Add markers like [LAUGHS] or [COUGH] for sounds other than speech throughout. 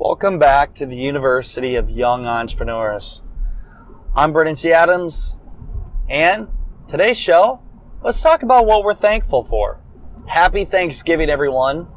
Welcome back to the University of Young Entrepreneurs. I'm Brandon T. Adams, and today's show, let's talk about what we're thankful for. Happy Thanksgiving, everyone.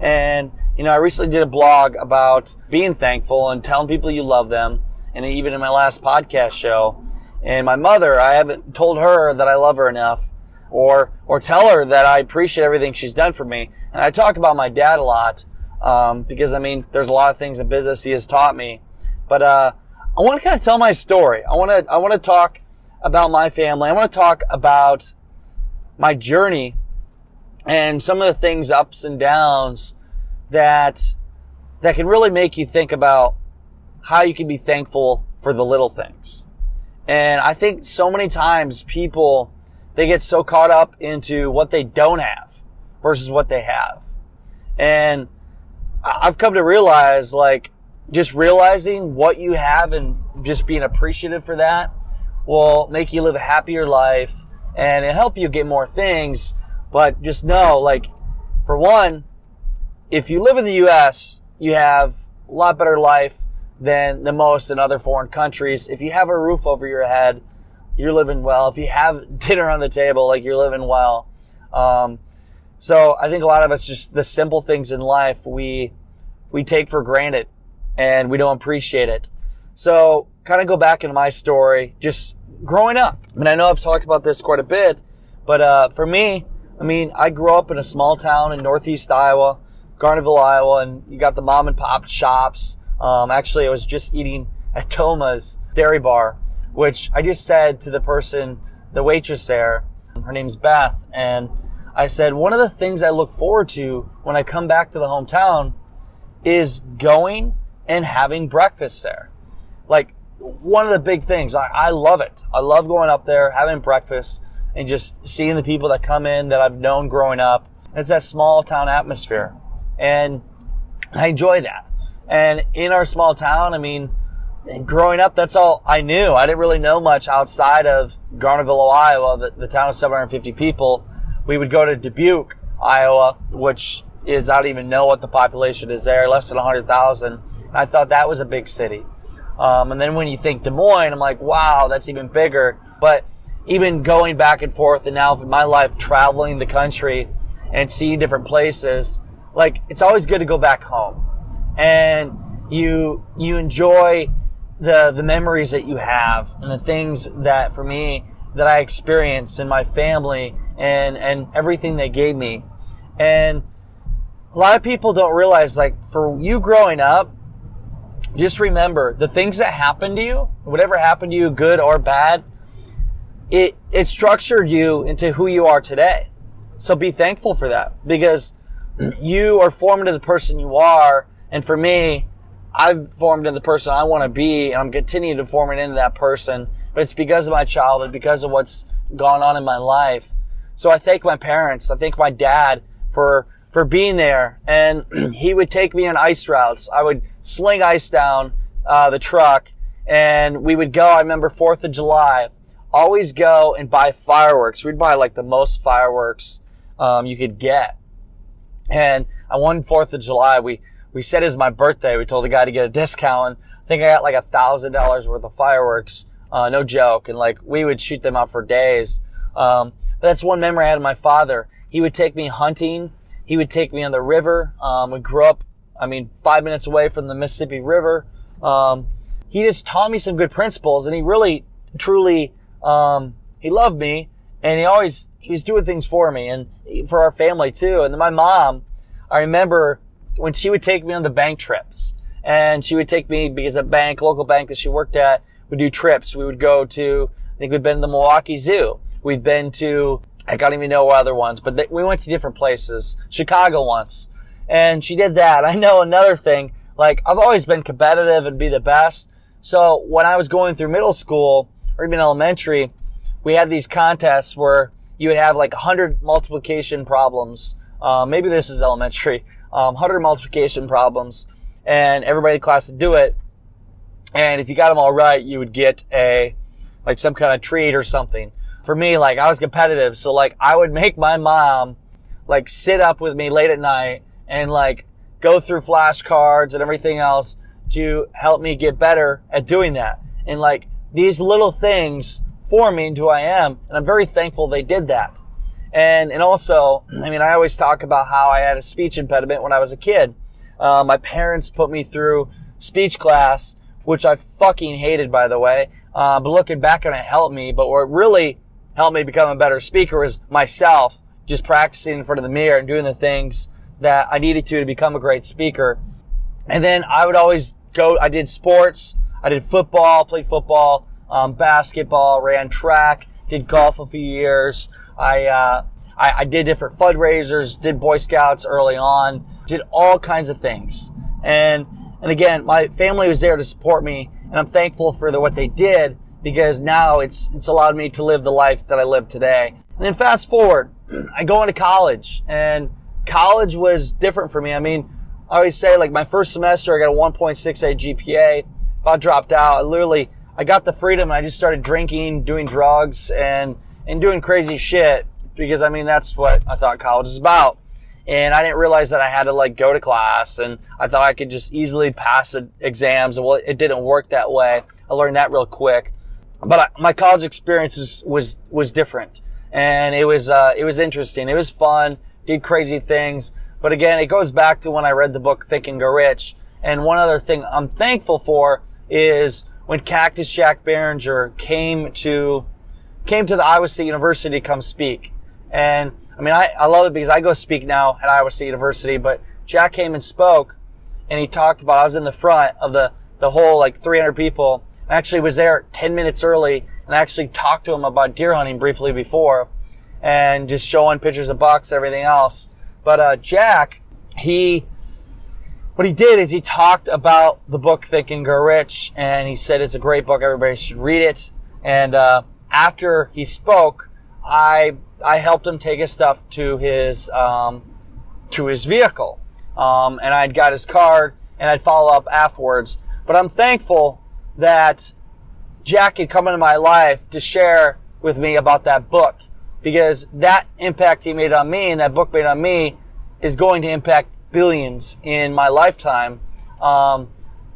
And, you know, I recently did a blog about being thankful and telling people you love them. And even in my last podcast show, and my mother, I haven't told her that I love her enough or, or tell her that I appreciate everything she's done for me. And I talk about my dad a lot um, because I mean, there's a lot of things in business he has taught me. But uh, I want to kind of tell my story. I want to I want to talk about my family. I want to talk about my journey and some of the things ups and downs that that can really make you think about how you can be thankful for the little things. And I think so many times people they get so caught up into what they don't have versus what they have. And I've come to realize like just realizing what you have and just being appreciative for that will make you live a happier life and it help you get more things. But just know, like, for one, if you live in the U.S., you have a lot better life than the most in other foreign countries. If you have a roof over your head, you're living well. If you have [LAUGHS] dinner on the table, like you're living well. Um, so I think a lot of us just the simple things in life we we take for granted and we don't appreciate it. So kind of go back into my story, just growing up. I mean, I know I've talked about this quite a bit, but uh, for me, I mean, I grew up in a small town in northeast Iowa, Garnavillo, Iowa, and you got the mom and pop shops. Um, actually, I was just eating at Toma's Dairy Bar, which I just said to the person, the waitress there, her name's Beth, and I said, one of the things I look forward to when I come back to the hometown is going and having breakfast there. Like one of the big things. I, I love it. I love going up there, having breakfast and just seeing the people that come in that I've known growing up. It's that small town atmosphere. And I enjoy that. And in our small town, I mean, growing up, that's all I knew. I didn't really know much outside of Garnavillo, Iowa, the, the town of 750 people we would go to Dubuque, Iowa, which is, I don't even know what the population is there, less than 100,000. I thought that was a big city. Um, and then when you think Des Moines, I'm like, wow, that's even bigger. But even going back and forth and now in my life traveling the country and seeing different places, like it's always good to go back home. And you, you enjoy the, the memories that you have and the things that for me that I experienced in my family and, and everything they gave me. And a lot of people don't realize, like, for you growing up, just remember the things that happened to you, whatever happened to you, good or bad, it, it structured you into who you are today. So be thankful for that because you are formed into the person you are. And for me, I've formed into the person I want to be and I'm continuing to form it into that person. But it's because of my childhood, because of what's gone on in my life. So I thank my parents. I thank my dad for, for being there. And [CLEARS THROAT] he would take me on ice routes. I would sling ice down, uh, the truck and we would go. I remember 4th of July, always go and buy fireworks. We'd buy like the most fireworks, um, you could get. And on one 4th of July, we, we said it was my birthday. We told the guy to get a discount. I think I got like a thousand dollars worth of fireworks. Uh, no joke. And like we would shoot them out for days. Um, but that's one memory I had of my father. He would take me hunting. He would take me on the river. Um, we grew up, I mean, five minutes away from the Mississippi River. Um, he just taught me some good principles and he really, truly, um, he loved me and he always, he was doing things for me and for our family too. And then my mom, I remember when she would take me on the bank trips and she would take me because a bank, local bank that she worked at would do trips. We would go to, I think we'd been to the Milwaukee Zoo We've been to, I don't even know other ones, but they, we went to different places. Chicago once. And she did that. [LAUGHS] I know another thing, like I've always been competitive and be the best. So when I was going through middle school or even elementary, we had these contests where you would have like 100 multiplication problems. Uh, maybe this is elementary. Um, 100 multiplication problems and everybody in the class would do it. And if you got them all right, you would get a, like some kind of treat or something. For me, like I was competitive. So like I would make my mom like sit up with me late at night and like go through flashcards and everything else to help me get better at doing that. And like these little things form me into who I am. And I'm very thankful they did that. And, and also, I mean, I always talk about how I had a speech impediment when I was a kid. Uh, my parents put me through speech class, which I fucking hated, by the way. Uh, but looking back on it helped me. But what really helped me become a better speaker was myself just practicing in front of the mirror and doing the things that I needed to to become a great speaker. And then I would always go, I did sports, I did football, played football, um, basketball, ran track, did golf a few years. I, uh, I, I did different fundraisers, did Boy Scouts early on, did all kinds of things. And, and again, my family was there to support me and I'm thankful for the, what they did because now it's, it's allowed me to live the life that I live today. And then fast forward, [CLEARS THROAT] I go into college and college was different for me. I mean, I always say like my first semester, I got a 1.68 GPA. I dropped out, I literally, I got the freedom and I just started drinking, doing drugs and, and doing crazy shit because I mean, that's what I thought college is about. And I didn't realize that I had to like go to class and I thought I could just easily pass the exams. And well, it didn't work that way. I learned that real quick. But I, my college experience was, was different and it was, uh, it was interesting. It was fun did crazy things. But again, it goes back to when I read the book Think and Grow Rich. And one other thing I'm thankful for is when Cactus Jack Barringer came to came to the Iowa State University to come speak. And I mean, I, I love it because I go speak now at Iowa State University, but Jack came and spoke and he talked about, I was in the front of the, the whole like 300 people. I actually was there 10 minutes early and I actually talked to him about deer hunting briefly before and just showing pictures of bucks, everything else. But uh, Jack, he what he did is he talked about the book Think and Grow Rich, and he said it's a great book. Everybody should read it. And uh, after he spoke, I I helped him take his stuff to his um, to his vehicle, um, and I'd got his card, and I'd follow up afterwards. But I'm thankful that Jack had come into my life to share with me about that book because that impact he made on me and that book made on me is going to impact billions in my lifetime. Um,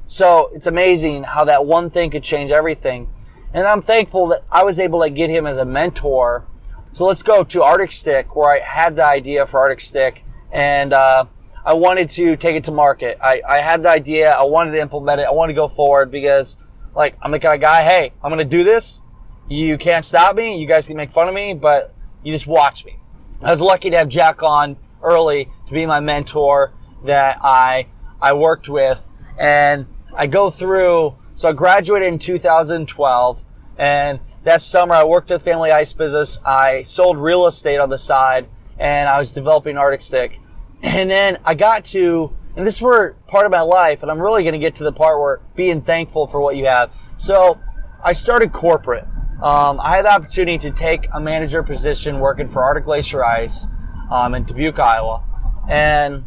so it's amazing how that one thing could change everything. And I'm thankful that I was able to get him as a mentor. So let's go to Arctic Stick, where I had the idea for Arctic Stick, and uh, I wanted to take it to market. I, I had the idea, I wanted to implement it, I wanted to go forward because, like, I'm the kind of guy, hey, I'm going to do this. You can't stop me. You guys can make fun of me, but you just watch me. I was lucky to have Jack on early to be my mentor that I, I worked with. And I go through, so I graduated in 2012 and that summer I worked at Family Ice Business. I sold real estate on the side and I was developing Arctic Stick. And then I got to, and this is where part of my life, and I'm really going to get to the part where being thankful for what you have. So I started corporate. Um, I had the opportunity to take a manager position working for Arctic Glacier Ice um, in Dubuque, Iowa, and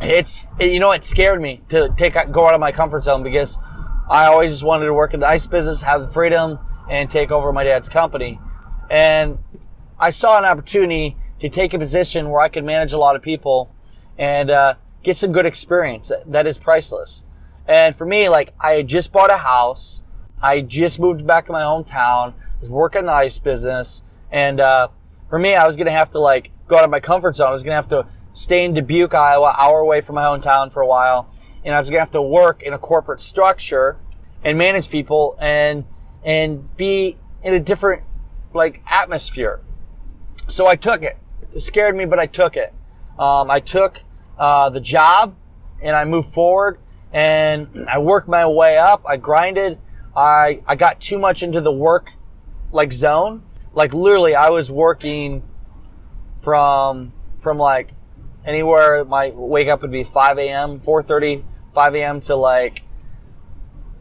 it's it, you know it scared me to take go out of my comfort zone because I always just wanted to work in the ice business, have the freedom, and take over my dad's company. And I saw an opportunity to take a position where I could manage a lot of people and uh, get some good experience that, is priceless. And for me, like I had just bought a house. I just moved back to my hometown, was working the ice business, and uh, for me, I was gonna have to like go out of my comfort zone. I was gonna have to stay in Dubuque, Iowa, hour away from my hometown for a while, and I was gonna have to work in a corporate structure and manage people and and be in a different like atmosphere. So I took it. It scared me, but I took it. Um, I took uh, the job and I moved forward and I worked my way up. I grinded I, I got too much into the work like zone. Like literally I was working from, from like anywhere my wake up would be 5 a.m., 4.30, 5 a.m. to like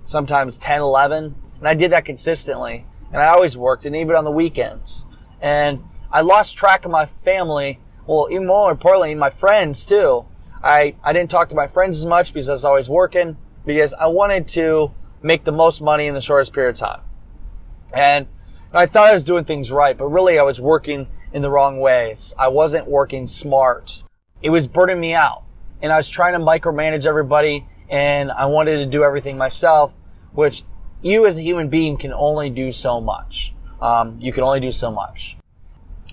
sometimes 10, 11. And I did that consistently. And I always worked and even on the weekends. And I lost track of my family. Well, even more importantly, my friends too. I, I didn't talk to my friends as much because I was always working because I wanted to make the most money in the shortest period of time. And I thought I was doing things right, but really I was working in the wrong ways. I wasn't working smart. It was burning me out. And I was trying to micromanage everybody and I wanted to do everything myself, which you as a human being can only do so much. Um, you can only do so much.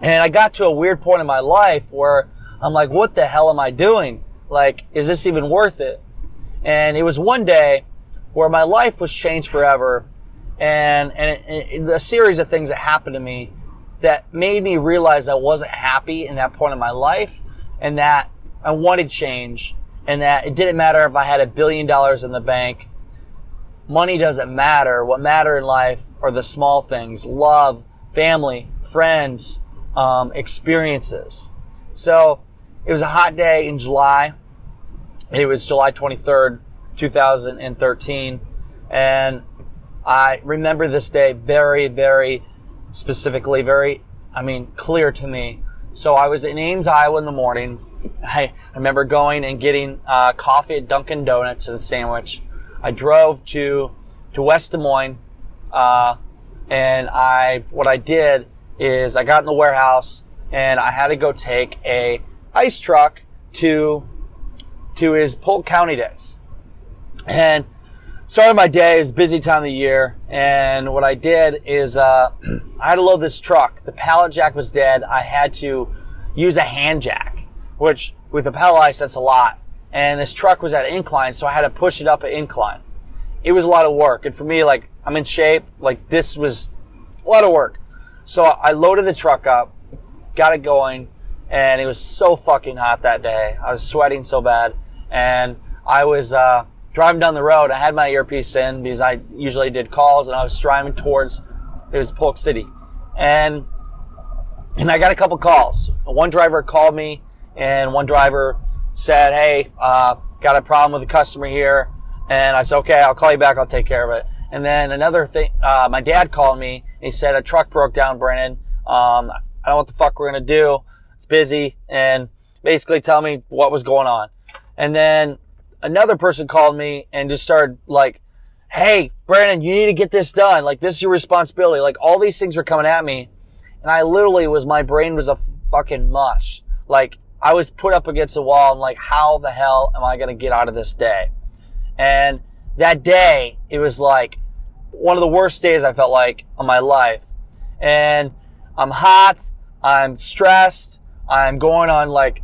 And I got to a weird point in my life where I'm like, what the hell am I doing? Like, is this even worth it? And it was one day where my life was changed forever and, and, a series of things that happened to me that made me realize I wasn't happy in that point in my life and that I wanted change and that it didn't matter if I had a billion dollars in the bank. Money doesn't matter. What matter in life are the small things, love, family, friends, um, experiences. So it was a hot day in July. It was July 23rd, 2013. And I remember this day very, very specifically, very, I mean, clear to me. So I was in Ames, Iowa in the morning. I remember going and getting uh, coffee at Dunkin' Donuts and a sandwich. I drove to to West Des Moines, uh, and I what I did is I got in the warehouse and I had to go take a ice truck to to his Polk County days. And started my day is busy time of the year, and what I did is uh, [CLEARS THROAT] I had to load this truck. The pallet jack was dead. I had to use a hand jack, which with a pallet ice that's a lot. And this truck was at an incline, so I had to push it up an incline. It was a lot of work, and for me, like I'm in shape, like this was a lot of work. So I loaded the truck up, got it going, and it was so fucking hot that day. I was sweating so bad, and I was. Uh, driving down the road, I had my earpiece in because I usually did calls and I was driving towards, it was Polk City. And, and I got a couple calls. One driver called me and one driver said, Hey, uh, got a problem with a customer here. And I said, okay, I'll call you back. I'll take care of it. And then another thing, uh, my dad called me. He said a truck broke down, Brennan. Um, I don't know what the fuck we're to do. It's busy and basically tell me what was going on. And then another person called me and just started like, Hey, Brandon, you need to get this done. Like, this is your responsibility. Like, all these things were coming at me. And I literally was, my brain was a fucking mush. Like, I was put up against the wall and like, how the hell am I going to get out of this day? And that day, it was like one of the worst days I felt like of my life. And I'm hot. I'm stressed. I'm going on like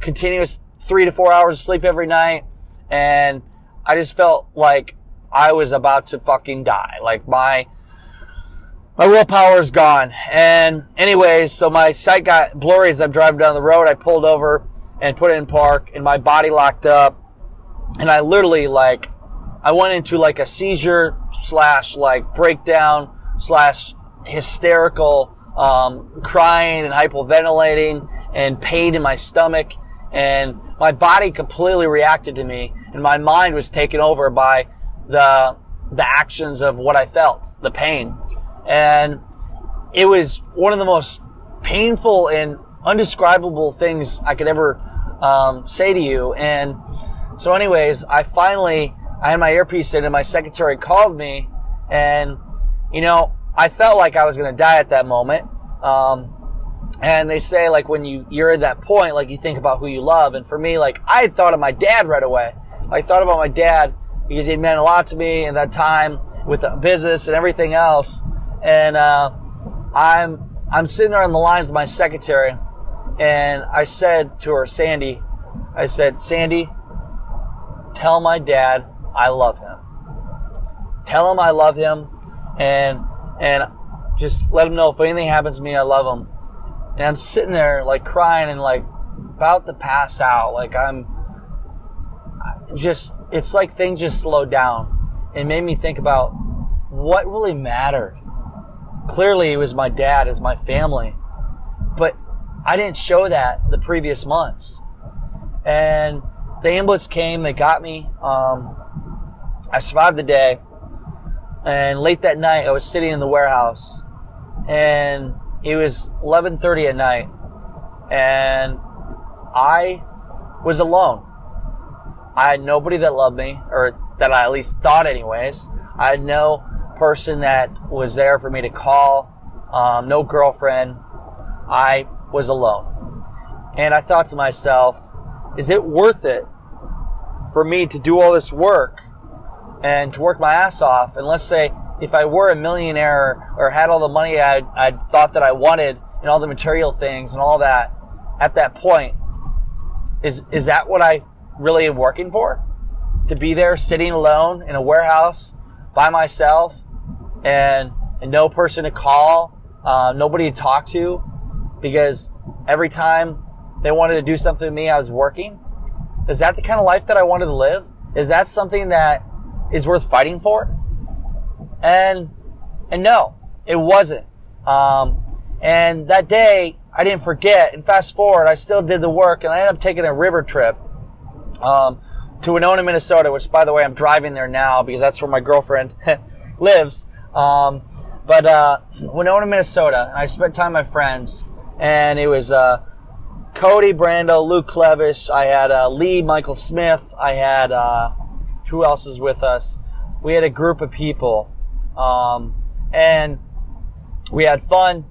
continuous three to four hours of sleep every night and I just felt like I was about to fucking die. Like my my willpower is gone. And anyways, so my sight got blurry as I'm driving down the road. I pulled over and put it in park, and my body locked up, and I literally like I went into like a seizure slash like breakdown slash hysterical um, crying and hyperventilating and pain in my stomach and my body completely reacted to me and my mind was taken over by the the actions of what I felt, the pain. And it was one of the most painful and undescribable things I could ever um, say to you. And so, anyways, I finally I had my earpiece in, and my secretary called me, and you know I felt like I was going to die at that moment. Um, and they say like when you you're at that point, like you think about who you love. And for me, like I thought of my dad right away. I thought about my dad because he meant a lot to me in that time with business and everything else. And uh, I'm I'm sitting there on the line with my secretary, and I said to her, Sandy, I said, Sandy, tell my dad I love him. Tell him I love him, and and just let him know if anything happens to me, I love him. And I'm sitting there like crying and like about to pass out. Like I'm just, it's like things just slowed down. It made me think about what really mattered. Clearly it was my dad, as my family, but I didn't show that the previous months. And the ambulance came. They got me. Um, I survived the day. And late that night, I was sitting in the warehouse, and it was 11:30 at night, and I was alone. I had nobody that loved me, or that I at least thought, anyways. I had no person that was there for me to call, um, no girlfriend. I was alone. And I thought to myself, is it worth it for me to do all this work and to work my ass off? And let's say if I were a millionaire or had all the money I I thought that I wanted and all the material things and all that at that point, is is that what I really am working for? To be there sitting alone in a warehouse by myself and, and no person to call, uh, nobody to talk to because every time they wanted to do something to me, I was working. Is that the kind of life that I wanted to live? Is that something that is worth fighting for? And, and no, it wasn't. Um, and that day, I didn't forget. And fast forward, I still did the work, and I ended up taking a river trip um, to Winona, Minnesota. Which, by the way, I'm driving there now because that's where my girlfriend [LAUGHS] lives. Um, but uh, Winona, Minnesota, and I spent time with my friends, and it was uh, Cody Brando, Luke Clevish. I had uh, Lee, Michael Smith. I had uh, who else is with us? We had a group of people, um, and we had fun.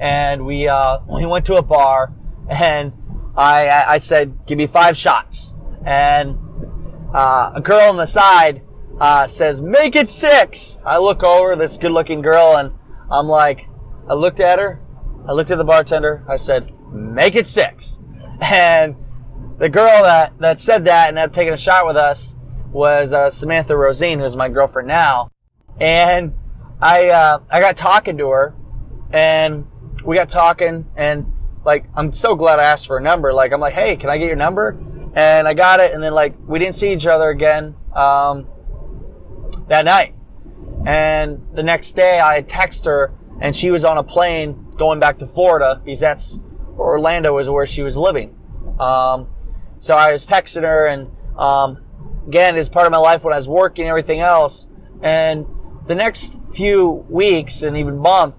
And we uh, [LAUGHS] we went to a bar, and I I said, "Give me five shots." And uh, a girl on the side uh, says, "Make it six. I look over this good-looking girl, and I'm like, I looked at her, I looked at the bartender, I said, "Make it six. And the girl that that said that and had taken a shot with us was uh, Samantha Rosine, who's my girlfriend now. And I uh, I got talking to her, and we got talking, and like I'm so glad I asked for a number. Like I'm like, hey, can I get your number? And I got it, and then like we didn't see each other again um, that night. And the next day, I texted her, and she was on a plane going back to Florida because that's Orlando was where she was living. Um, so I was texting her, and um, again, it's part of my life when I was working and everything else. And the next few weeks and even month,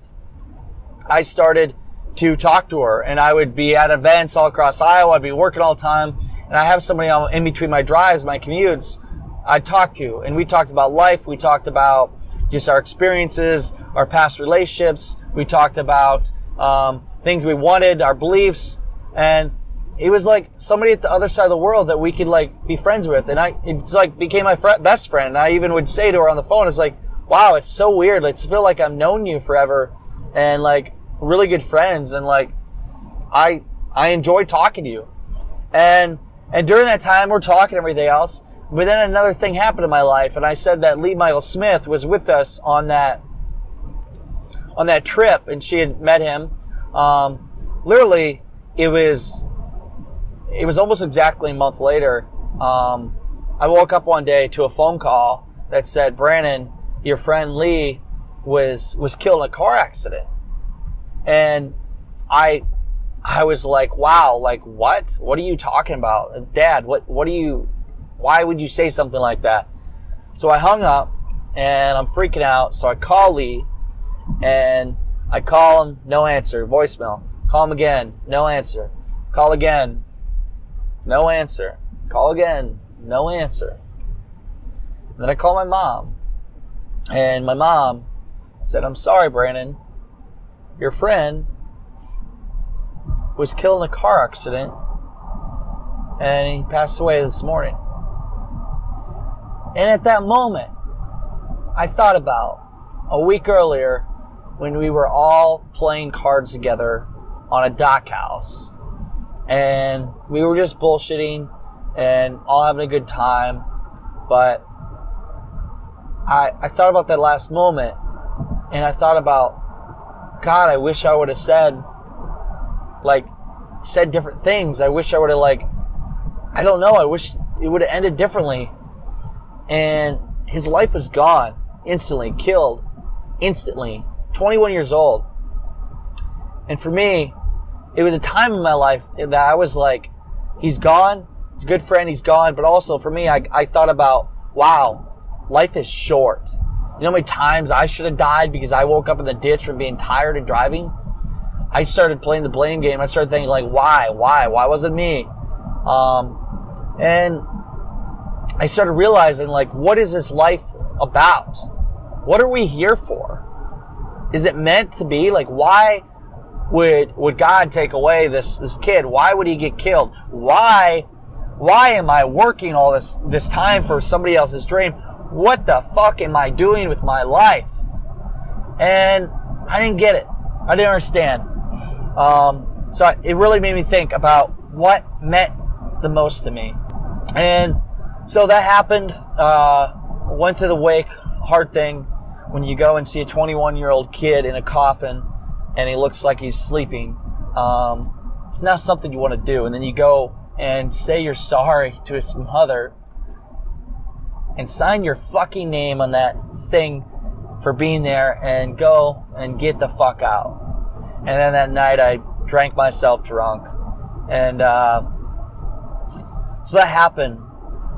I started to talk to her, and I would be at events all across Iowa. I'd be working all the time, and I have somebody in between my drives, my commutes. I'd talk to, and we talked about life. We talked about just our experiences, our past relationships. We talked about um, things we wanted, our beliefs, and it was like somebody at the other side of the world that we could like be friends with. And I, it's like became my fr- best friend. And I even would say to her on the phone, it's like, wow, it's so weird. It's feel like I've known you forever and like really good friends. And like, I, I enjoy talking to you. And, and during that time, we're talking everything else. But then another thing happened in my life. And I said that Lee Michael Smith was with us on that, on that trip and she had met him. Um, literally, it was, it was almost exactly a month later. Um, I woke up one day to a phone call that said, Brandon, your friend Lee was, was killed in a car accident. And I, I was like, wow, like what? What are you talking about? Dad, what, what are you, why would you say something like that? So I hung up and I'm freaking out. So I call Lee and I call him, no answer, voicemail. Call him again, no answer. Call again, no answer. Call again, no answer. And then I call my mom, and my mom said, I'm sorry, Brandon. Your friend was killed in a car accident, and he passed away this morning. And at that moment, I thought about a week earlier when we were all playing cards together on a dock house. And we were just bullshitting and all having a good time. But I, I thought about that last moment and I thought about, God, I wish I would have said, like, said different things. I wish I would have, like, I don't know, I wish it would have ended differently. And his life was gone instantly, killed instantly. 21 years old. And for me, it was a time in my life that I was like, he's gone. he's a good friend. He's gone. But also for me, I, I thought about, wow, life is short. You know how many times I should have died because I woke up in the ditch from being tired and driving? I started playing the blame game. I started thinking like, why, why, why was it me? Um, and I started realizing like, what is this life about? What are we here for? Is it meant to be? Like, why would, would God take away this, this kid? Why would he get killed? Why, why am I working all this, this time for somebody else's dream? What the fuck am I doing with my life? And I didn't get it. I didn't understand. Um, so it really made me think about what meant the most to me. And so that happened. Uh, went to the wake, hard thing when you go and see a 21 year old kid in a coffin and he looks like he's sleeping. Um, it's not something you want to do. And then you go and say you're sorry to his mother and sign your fucking name on that thing for being there and go and get the fuck out. And then that night I drank myself drunk. And, uh, so that happened.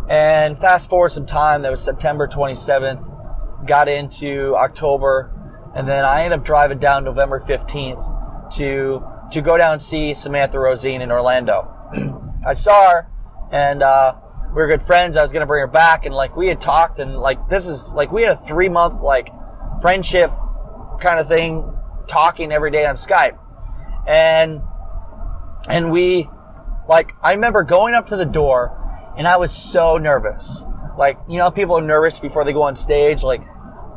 And fast forward some time, that was September 27th, got into October, and then I ended up driving down November 15th to, to go down and see Samantha Rosine in Orlando. [CLEARS THROAT] I saw her, and, uh, we were good friends. I was gonna bring her back, and like we had talked, and like this is like we had a three month like friendship kind of thing, talking every day on Skype, and and we like I remember going up to the door, and I was so nervous. Like you know, people are nervous before they go on stage. Like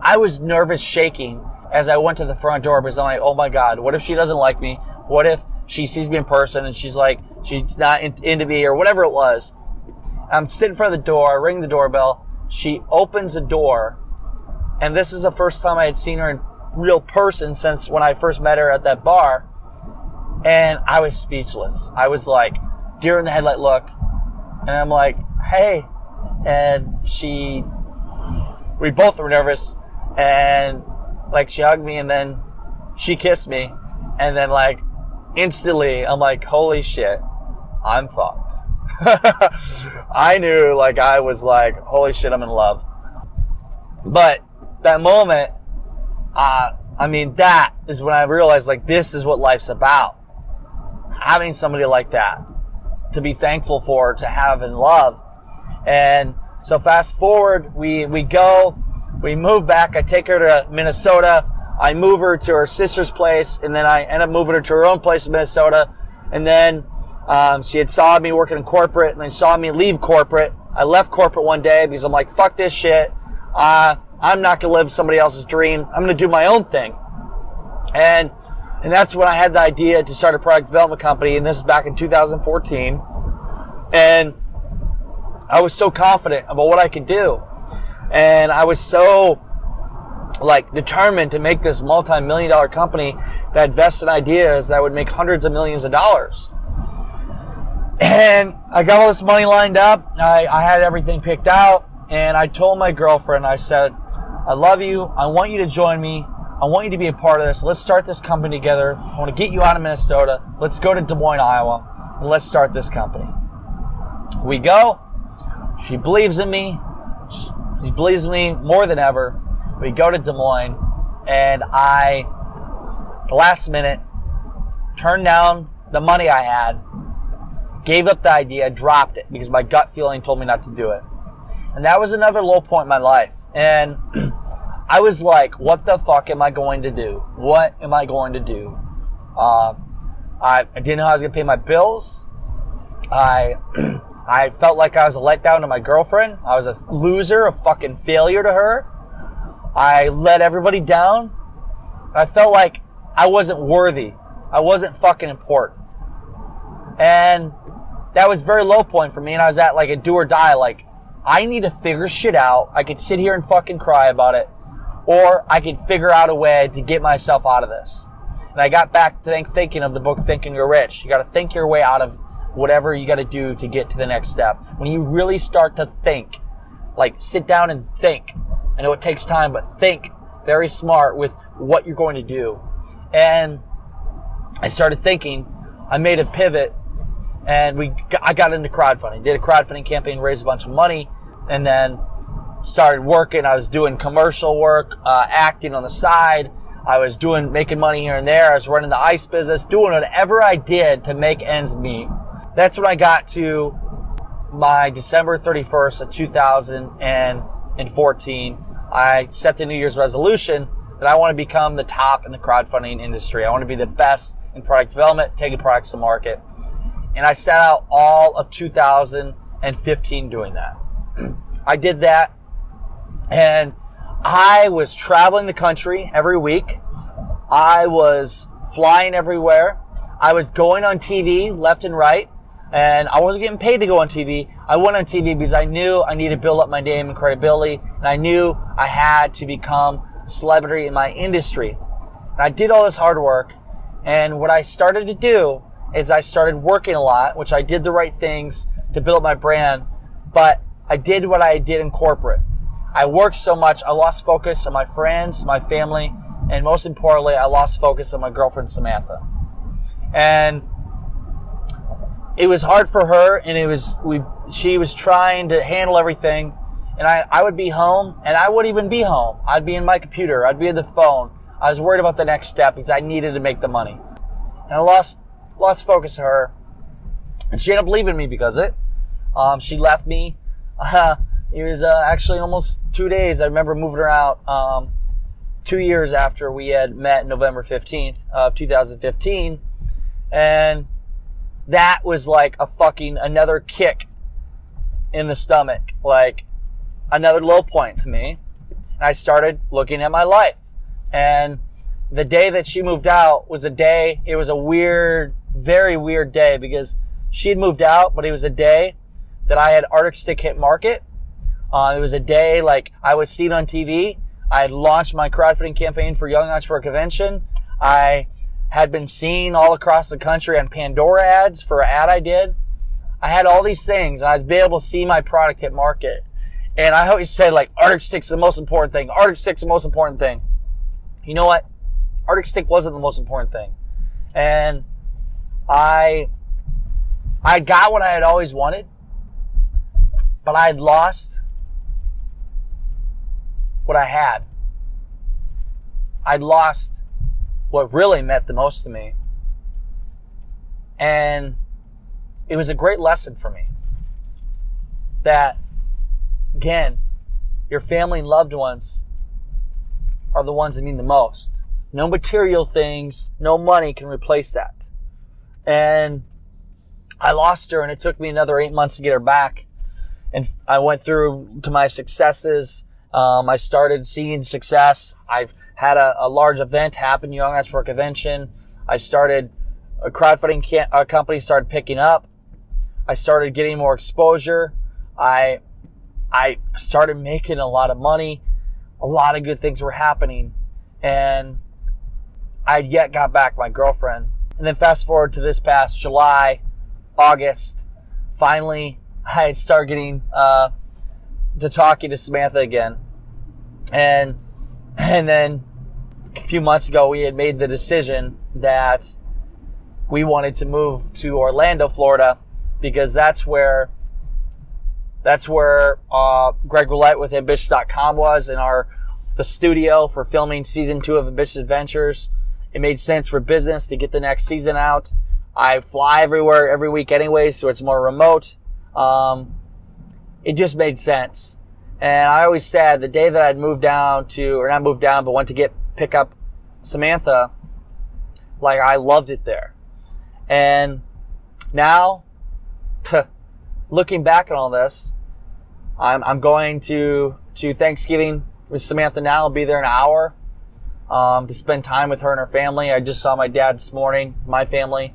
I was nervous, shaking as I went to the front door because I'm like, oh my god, what if she doesn't like me? What if she sees me in person and she's like, she's not in, into me or whatever it was. I'm sitting in front of the door, I ring the doorbell. She opens the door, and this is the first time I had seen her in real person since when I first met her at that bar. And I was speechless. I was like, deer in the headlight look. And I'm like, hey. And she, we both were nervous. And like, she hugged me and then she kissed me. And then like, instantly, I'm like, holy shit, I'm fucked. [LAUGHS] I knew like I was like, holy shit, I'm in love. But that moment, uh, I mean, that is when I realized like this is what life's about. Having somebody like that to be thankful for, to have and love. And so fast forward, we, we go, we move back. I take her to Minnesota. I move her to her sister's place and then I end up moving her to her own place in Minnesota. And then um, she had saw me working in corporate and then saw me leave corporate. I left corporate one day because I'm like, fuck this shit. Uh, I'm not going to live somebody else's dream. I'm going to do my own thing. And, and that's when I had the idea to start a product development company. And this is back in 2014. And I was so confident about what I could do. And I was so like determined to make this multi-million dollar company that invested in ideas that would make hundreds of millions of dollars. And I got all this money lined up. I, I had everything picked out. And I told my girlfriend, I said, I love you. I want you to join me. I want you to be a part of this. Let's start this company together. I want to get you out of Minnesota. Let's go to Des Moines, Iowa, and let's start this company. We go. She believes in me. She believes in me more than ever. We go to Des Moines, and I, the last minute, turned down the money I had gave up the idea, dropped it because my gut feeling told me not to do it. And that was another low point in my life. And [CLEARS THROAT] I was like, what the fuck am I going to do? What am I going to do? Uh, I, I didn't know how I was going to pay my bills. I, [CLEARS THROAT] I felt like I was a letdown to my girlfriend. I was a loser, a fucking failure to her. I let everybody down. I felt like I wasn't worthy. I wasn't fucking important. And that was very low point for me and I was at like a do or die, like, I need to figure shit out. I could sit here and fucking cry about it, or I could figure out a way to get myself out of this. And I got back to think, thinking of the book Think and Grow Rich. You gotta think your way out of whatever you gotta do to get to the next step. When you really start to think, like sit down and think. I know it takes time, but think very smart with what you're going to do. And I started thinking, I made a pivot and we I got into crowdfunding. Did a crowdfunding campaign, raised a bunch of money, and then started working. I was doing commercial work, uh, acting on the side. I was doing making money here and there. I was running the ice business, doing whatever I did to make ends meet. That's when I got to my December 31st of 2014. I set the New Year's resolution that I want to become the top in the crowdfunding industry. I want to be the best in product development, taking products to market. And I sat out all of 2015 doing that. [CLEARS THROAT] I did that and I was traveling the country every week. I was flying everywhere. I was going on TV left and right and I wasn't getting paid to go on TV. I went on TV because I knew I needed to build up my name and credibility and I knew I had to become a celebrity in my industry. And I did all this hard work and what I started to do is I started working a lot, which I did the right things to build my brand, but I did what I did in corporate. I worked so much, I lost focus on my friends, my family, and most importantly, I lost focus on my girlfriend Samantha. And it was hard for her, and it was we. She was trying to handle everything, and I, I would be home, and I wouldn't even be home. I'd be in my computer, I'd be on the phone. I was worried about the next step because I needed to make the money, and I lost lost focus of her, and she ended up leaving me because of it. Um, she left me. Uh, [LAUGHS] it was uh, actually almost two days. I remember moving her out um, two years after we had met November 15th of 2015. And that was like a fucking another kick in the stomach, like another low point to me. And I started looking at my life. And the day that she moved out was a day, it was a weird, very weird day because she had moved out, but it was a day that I had Arctic Stick hit market uh, it was a day like I was seen on TV. I had launched my crowdfunding campaign for Young Entrepreneur Convention. I had been seen all across the country on Pandora ads for an ad I did. I had all these things and I was able to see my product hit market. And I always say like Arctic Stick's the most important thing. Arctic Stick's the most important thing. You know what? Arctic Stick wasn't the most important thing. And I, I got what I had always wanted, but I had lost what I had. I'd lost what really meant the most to me. And it was a great lesson for me that, again, your family and loved ones are the ones that mean the most. No material things, no money can replace that. And I lost her and it took me another eight months to get her back. And I went through to my successes um, I started seeing success. I've had a, a large event happen, Young Entrepreneur Convention. I started a crowdfunding a company started picking up. I started getting more exposure. I I started making a lot of money. A lot of good things were happening, and I yet got back my girlfriend. And then fast forward to this past July, August, finally I had started getting uh, to talking to Samantha again. And, and then a few months ago, we had made the decision that we wanted to move to Orlando, Florida, because that's where, that's where, uh, Greg Rollett with Ambitious.com was in our, the studio for filming season two of Ambitious Adventures. It made sense for business to get the next season out. I fly everywhere every week anyway, so it's more remote. Um, it just made sense. And I always said the day that I'd moved down to, or not moved down, but went to get, pick up Samantha, like I loved it there. And now, [LAUGHS] looking back on all this, I'm, I'm going to, to Thanksgiving with Samantha now. I'll be there an hour, um, to spend time with her and her family. I just saw my dad this morning, my family.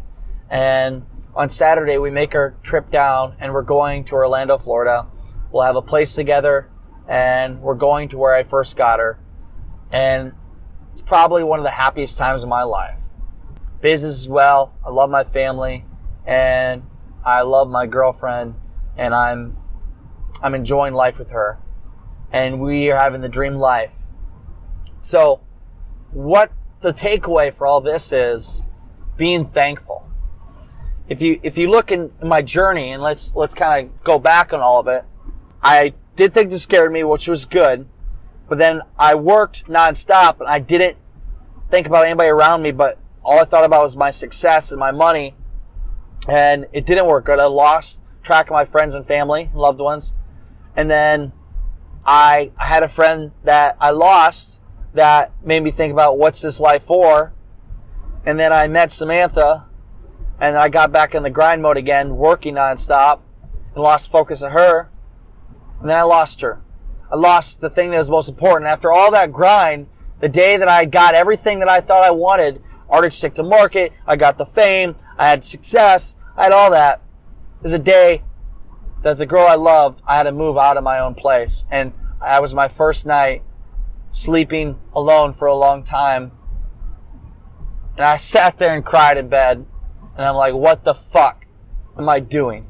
And on Saturday, we make our trip down and we're going to Orlando, Florida We'll have a place together and we're going to where I first got her. And it's probably one of the happiest times of my life. Business as well. I love my family and I love my girlfriend and I'm, I'm enjoying life with her and we are having the dream life. So what the takeaway for all this is being thankful if you if you look in my journey and let's let's kind of go back on all of it, I did things that scared me, which was good, but then I worked nonstop and I didn't think about anybody around me, but all I thought about was my success and my money, and it didn't work good. I lost track of my friends and family, loved ones, and then I, I had a friend that I lost that made me think about what's this life for, and then I met Samantha and I got back in the grind mode again, working nonstop, and lost focus of her. And then I lost her. I lost the thing that was most important. After all that grind, the day that I got everything that I thought I wanted, Arctic Stick to market, I got the fame, I had success, I had all that, is a day that the girl I loved, I had to move out of my own place. And I was my first night sleeping alone for a long time. And I sat there and cried in bed. And I'm like, what the fuck am I doing?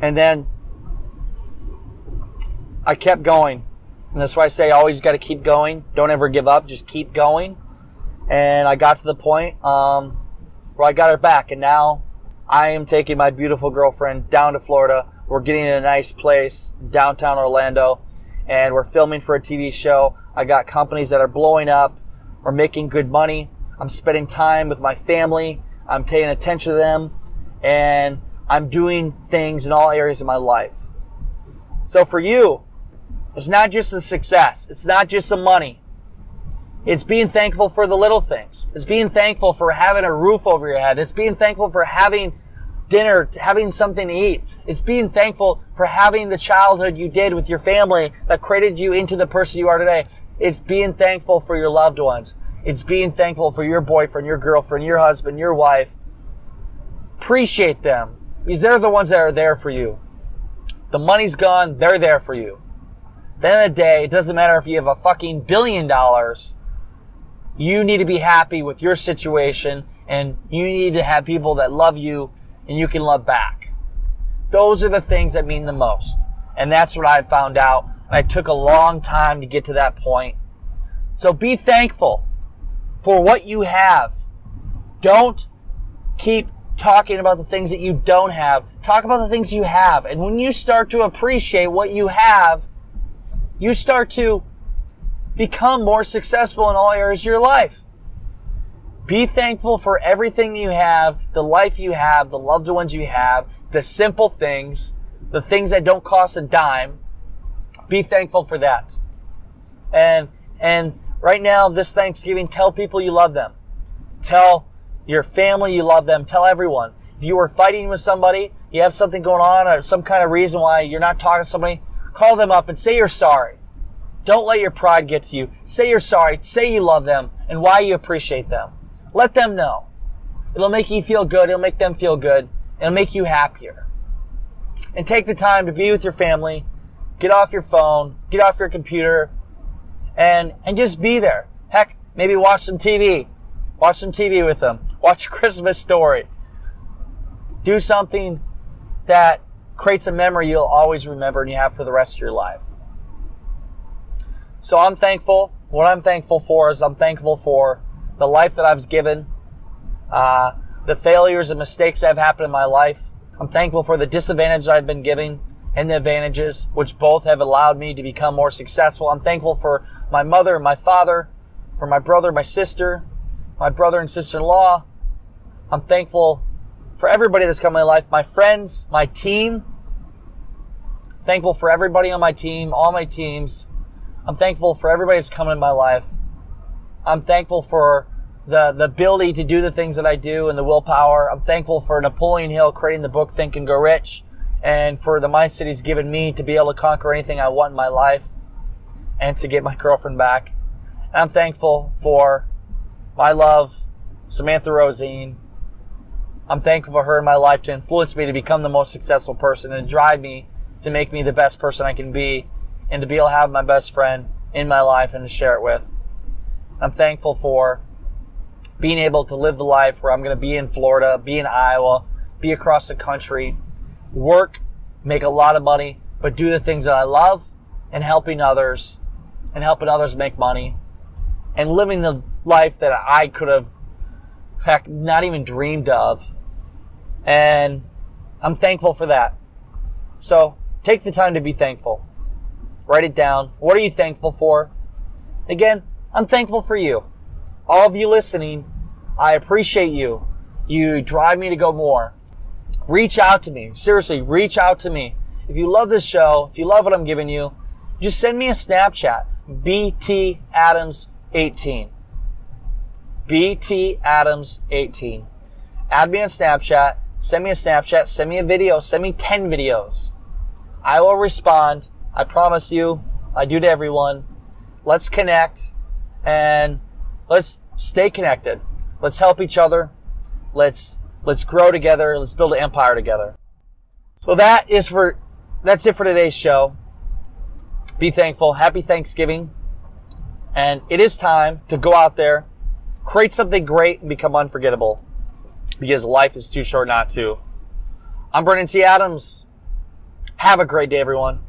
And then I kept going. And that's why I say always got to keep going. Don't ever give up. Just keep going. And I got to the point um, where I got her back. And now I am taking my beautiful girlfriend down to Florida. We're getting in a nice place, downtown Orlando. And we're filming for a TV show. I got companies that are blowing up. We're making good money. I'm spending time with my family. I'm paying attention to them and I'm doing things in all areas of my life. So for you, it's not just the success. It's not just the money. It's being thankful for the little things. It's being thankful for having a roof over your head. It's being thankful for having dinner, having something to eat. It's being thankful for having the childhood you did with your family that created you into the person you are today. It's being thankful for your loved ones. It's being thankful for your boyfriend, your girlfriend, your husband, your wife. Appreciate them because they're the ones that are there for you. The money's gone, they're there for you. Then the day, it doesn't matter if you have a fucking billion dollars. You need to be happy with your situation and you need to have people that love you and you can love back. Those are the things that mean the most. And that's what I found out. And I took a long time to get to that point. So be thankful for what you have. Don't keep talking about the things that you don't have. Talk about the things you have. And when you start to appreciate what you have, you start to become more successful in all areas of your life. Be thankful for everything you have, the life you have, the loved ones you have, the simple things, the things that don't cost a dime. Be thankful for that. And, and Right now, this Thanksgiving, tell people you love them. Tell your family you love them. Tell everyone. If you are fighting with somebody, you have something going on or some kind of reason why you're not talking to somebody, call them up and say you're sorry. Don't let your pride get to you. Say you're sorry. Say you love them and why you appreciate them. Let them know. It'll make you feel good. It'll make them feel good. It'll make you happier. And take the time to be with your family. Get off your phone. Get off your computer and, and just be there. Heck, maybe watch some TV. Watch some TV with them. [LAUGHS] Watch a Christmas story. Do something that creates a memory you'll always remember and you have for the rest of your life. So I'm thankful. What I'm thankful for is I'm thankful for the life that I've given, uh, the failures and mistakes that have happened in my life. I'm thankful for the disadvantages I've been given and the advantages, which both have allowed me to become more successful. I'm thankful for my mother and my father, for my brother, my sister, my brother and sister-in-law. I'm thankful for everybody that's come in my life, my friends, my team. Thankful for everybody on my team, all my teams. I'm thankful for everybody that's come in my life. I'm thankful for the, the ability to do the things that I do and the willpower. I'm thankful for Napoleon Hill creating the book Think and Grow Rich and for the mindset he's given me to be able to conquer anything I want in my life and to get my [LAUGHS] girlfriend back. And I'm thankful for my love, Samantha Rosine. I'm thankful for her in my life to influence me to become the most successful person and drive me to make me the best person I can be and to be able to have my best friend in my life and to share it with. I'm thankful for being able to live the life where I'm going to be in Florida, be in Iowa, be across the country, work, make a lot of money, but do the things that I love and helping others and helping others make money and living the life that I could have heck, not even dreamed of. And I'm thankful for that. So take the time to be thankful. Write it down. What are you thankful for? Again, I'm thankful for you. All of you listening, I appreciate you. You drive me to go more. Reach out to me. Seriously, reach out to me. If you love this show, if you love what I'm giving you, just send me a Snapchat. BT Adams 18. BT Adams 18. Add me on Snapchat. Send me a Snapchat. Send me a video. Send me 10 videos. I will respond. I promise you. I do to everyone. Let's connect and let's stay connected. Let's help each other. Let's, let's grow together. Let's build an empire together. So that is for, that's it for today's show. Be thankful. Happy Thanksgiving. And it is time to go out there, create something great and become unforgettable because life is too short not to. I'm Brandon T. Adams. Have a great day, everyone.